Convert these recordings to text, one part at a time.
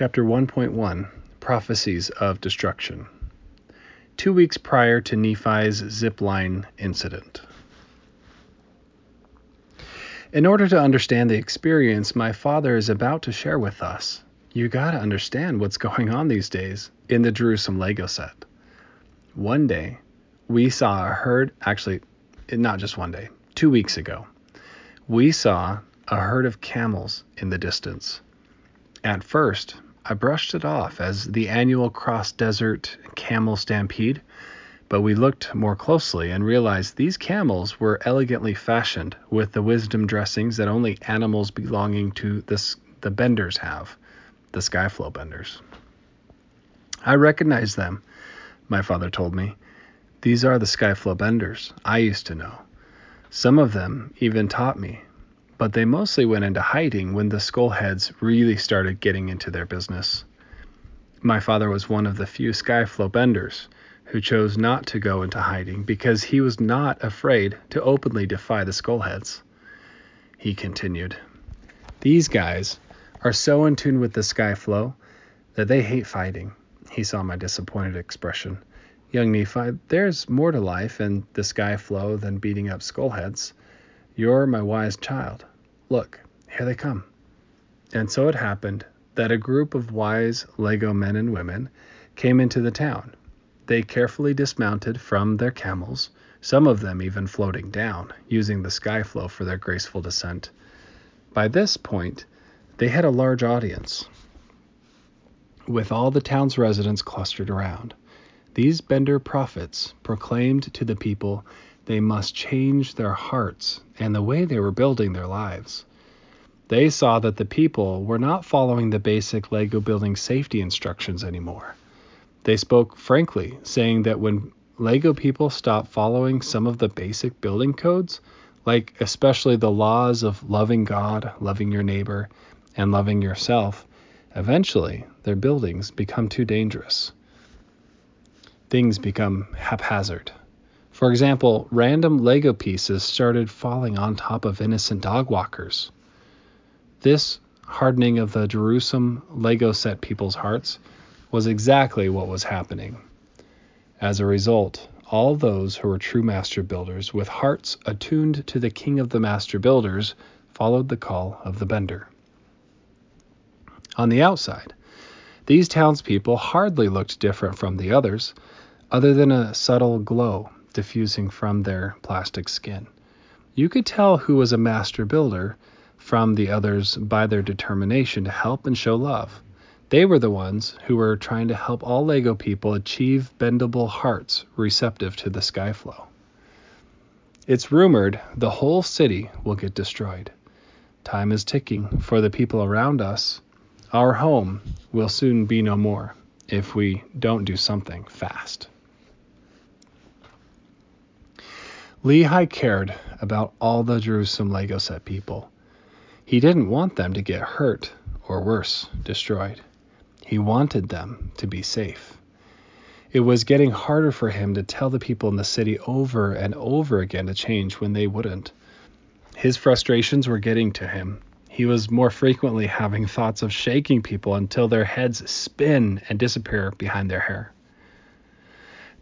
Chapter 1.1 Prophecies of Destruction. Two weeks prior to Nephi's zipline incident. In order to understand the experience my father is about to share with us, you gotta understand what's going on these days in the Jerusalem Lego set. One day, we saw a herd, actually, not just one day, two weeks ago, we saw a herd of camels in the distance. At first, I brushed it off as the annual cross desert camel stampede, but we looked more closely and realized these camels were elegantly fashioned with the wisdom dressings that only animals belonging to this, the benders have, the Skyflow benders. I recognize them, my father told me. These are the Skyflow benders I used to know. Some of them even taught me, but they mostly went into hiding when the skullheads really started getting into their business. My father was one of the few Skyflow benders who chose not to go into hiding because he was not afraid to openly defy the skullheads. He continued, These guys are so in tune with the Skyflow that they hate fighting. He saw my disappointed expression. Young Nephi, there's more to life and the Skyflow than beating up skullheads. You're my wise child. Look, here they come. And so it happened that a group of wise Lego men and women came into the town. They carefully dismounted from their camels, some of them even floating down, using the skyflow for their graceful descent. By this point, they had a large audience, with all the town's residents clustered around. These Bender prophets proclaimed to the people they must change their hearts and the way they were building their lives. They saw that the people were not following the basic Lego building safety instructions anymore. They spoke frankly, saying that when Lego people stop following some of the basic building codes, like especially the laws of loving God, loving your neighbor, and loving yourself, eventually their buildings become too dangerous. Things become haphazard. For example, random Lego pieces started falling on top of innocent dog walkers. This hardening of the Jerusalem Lego set people's hearts was exactly what was happening. As a result, all those who were true master builders with hearts attuned to the king of the master builders followed the call of the bender. On the outside, these townspeople hardly looked different from the others, other than a subtle glow diffusing from their plastic skin. You could tell who was a master builder from the others by their determination to help and show love. They were the ones who were trying to help all Lego people achieve bendable hearts receptive to the skyflow. It's rumored the whole city will get destroyed. Time is ticking for the people around us. Our home will soon be no more if we don't do something fast. Lehi cared about all the Jerusalem Lego set people. He didn't want them to get hurt, or worse, destroyed. He wanted them to be safe. It was getting harder for him to tell the people in the city over and over again to change when they wouldn't. His frustrations were getting to him. He was more frequently having thoughts of shaking people until their heads spin and disappear behind their hair.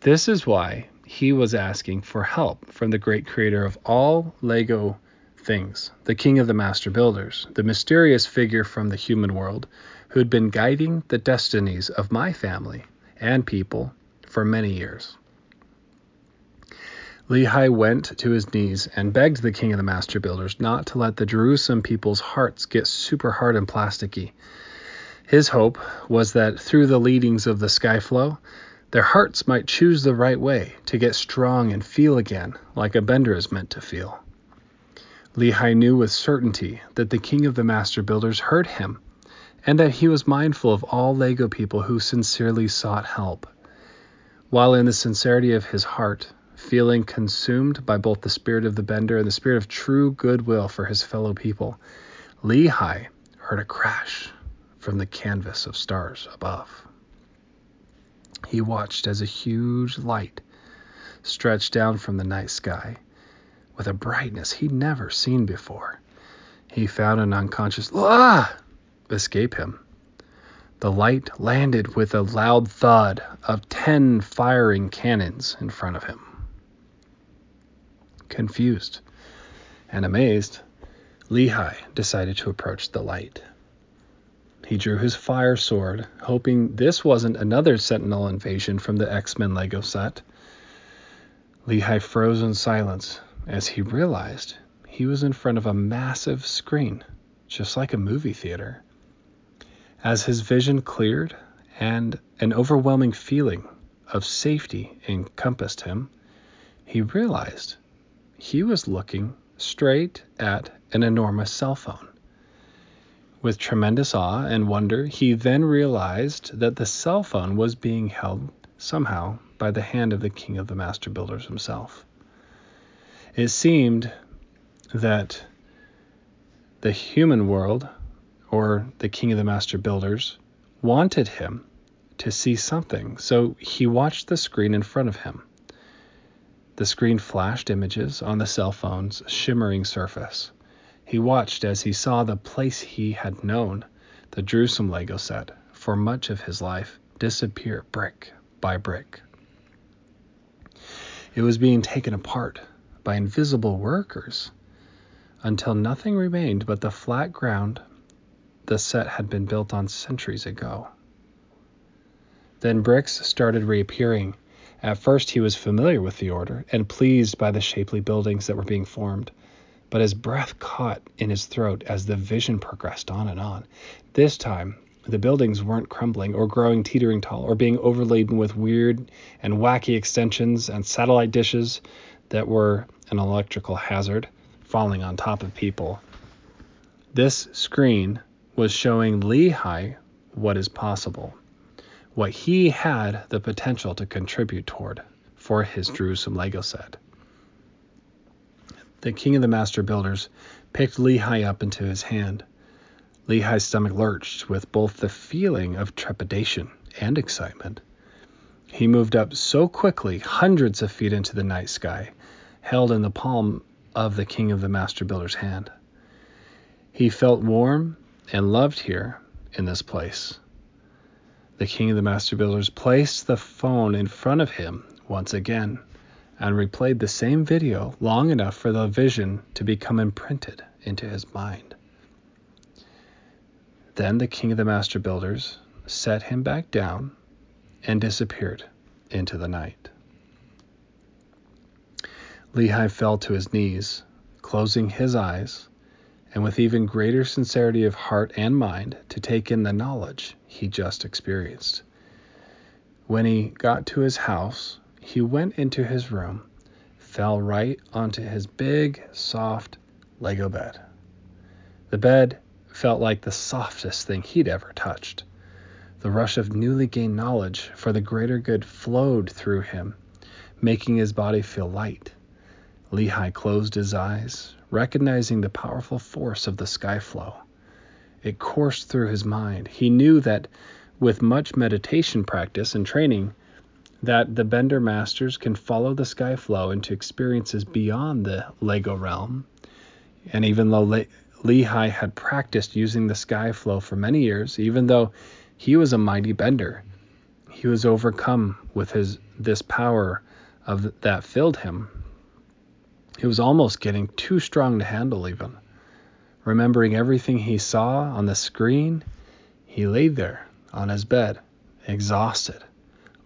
This is why he was asking for help from the great creator of all Lego things, the king of the master builders, the mysterious figure from the human world who had been guiding the destinies of my family and people for many years. Lehi went to his knees and begged the king of the master builders not to let the Jerusalem people's hearts get super hard and plasticky. His hope was that through the leadings of the Skyflow, their hearts might choose the right way to get strong and feel again like a bender is meant to feel. Lehi knew with certainty that the king of the master builders heard him and that he was mindful of all Lego people who sincerely sought help. While in the sincerity of his heart, feeling consumed by both the spirit of the bender and the spirit of true goodwill for his fellow people, Lehi heard a crash from the canvas of stars above. He watched as a huge light stretched down from the night sky with a brightness he'd never seen before. He found an unconscious ah escape him. The light landed with a loud thud of ten firing cannons in front of him. Confused and amazed, Lehi decided to approach the light. He drew his fire sword, hoping this wasn't another Sentinel invasion from the X Men Lego set. Lehi froze in silence as he realized he was in front of a massive screen, just like a movie theater. As his vision cleared and an overwhelming feeling of safety encompassed him, he realized he was looking straight at an enormous cell phone. With tremendous awe and wonder, he then realized that the cell phone was being held somehow by the hand of the king of the master builders himself. It seemed that the human world, or the king of the master builders, wanted him to see something, so he watched the screen in front of him. The screen flashed images on the cell phone's shimmering surface. He watched as he saw the place he had known, the Jerusalem Lego set, for much of his life, disappear brick by brick. It was being taken apart by invisible workers until nothing remained but the flat ground the set had been built on centuries ago. Then bricks started reappearing. At first, he was familiar with the order and pleased by the shapely buildings that were being formed but his breath caught in his throat as the vision progressed on and on. This time, the buildings weren't crumbling or growing teetering tall or being overladen with weird and wacky extensions and satellite dishes that were an electrical hazard falling on top of people. This screen was showing Lehi what is possible, what he had the potential to contribute toward for his Jerusalem Lego set the king of the master builders, picked Lehi up into his hand. Lehi's stomach lurched with both the feeling of trepidation and excitement. He moved up so quickly, hundreds of feet into the night sky, held in the palm of the king of the master builder's hand. He felt warm and loved here in this place. The king of the master builders placed the phone in front of him once again and replayed the same video long enough for the vision to become imprinted into his mind. Then the king of the master builders set him back down and disappeared into the night. Lehi fell to his knees, closing his eyes, and with even greater sincerity of heart and mind to take in the knowledge he just experienced. When he got to his house, he went into his room, fell right onto his big, soft Lego bed. The bed felt like the softest thing he'd ever touched. The rush of newly gained knowledge for the greater good flowed through him, making his body feel light. Lehi closed his eyes, recognizing the powerful force of the sky flow. It coursed through his mind. He knew that with much meditation practice and training, that the Bender Masters can follow the sky flow into experiences beyond the Lego realm. And even though Le- Lehi had practiced using the sky flow for many years, even though he was a mighty bender, he was overcome with his this power of that filled him. He was almost getting too strong to handle even. Remembering everything he saw on the screen, he lay there on his bed, exhausted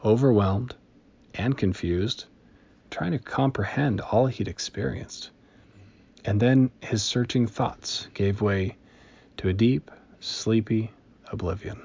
overwhelmed and confused, trying to comprehend all he'd experienced. And then his searching thoughts gave way to a deep, sleepy oblivion.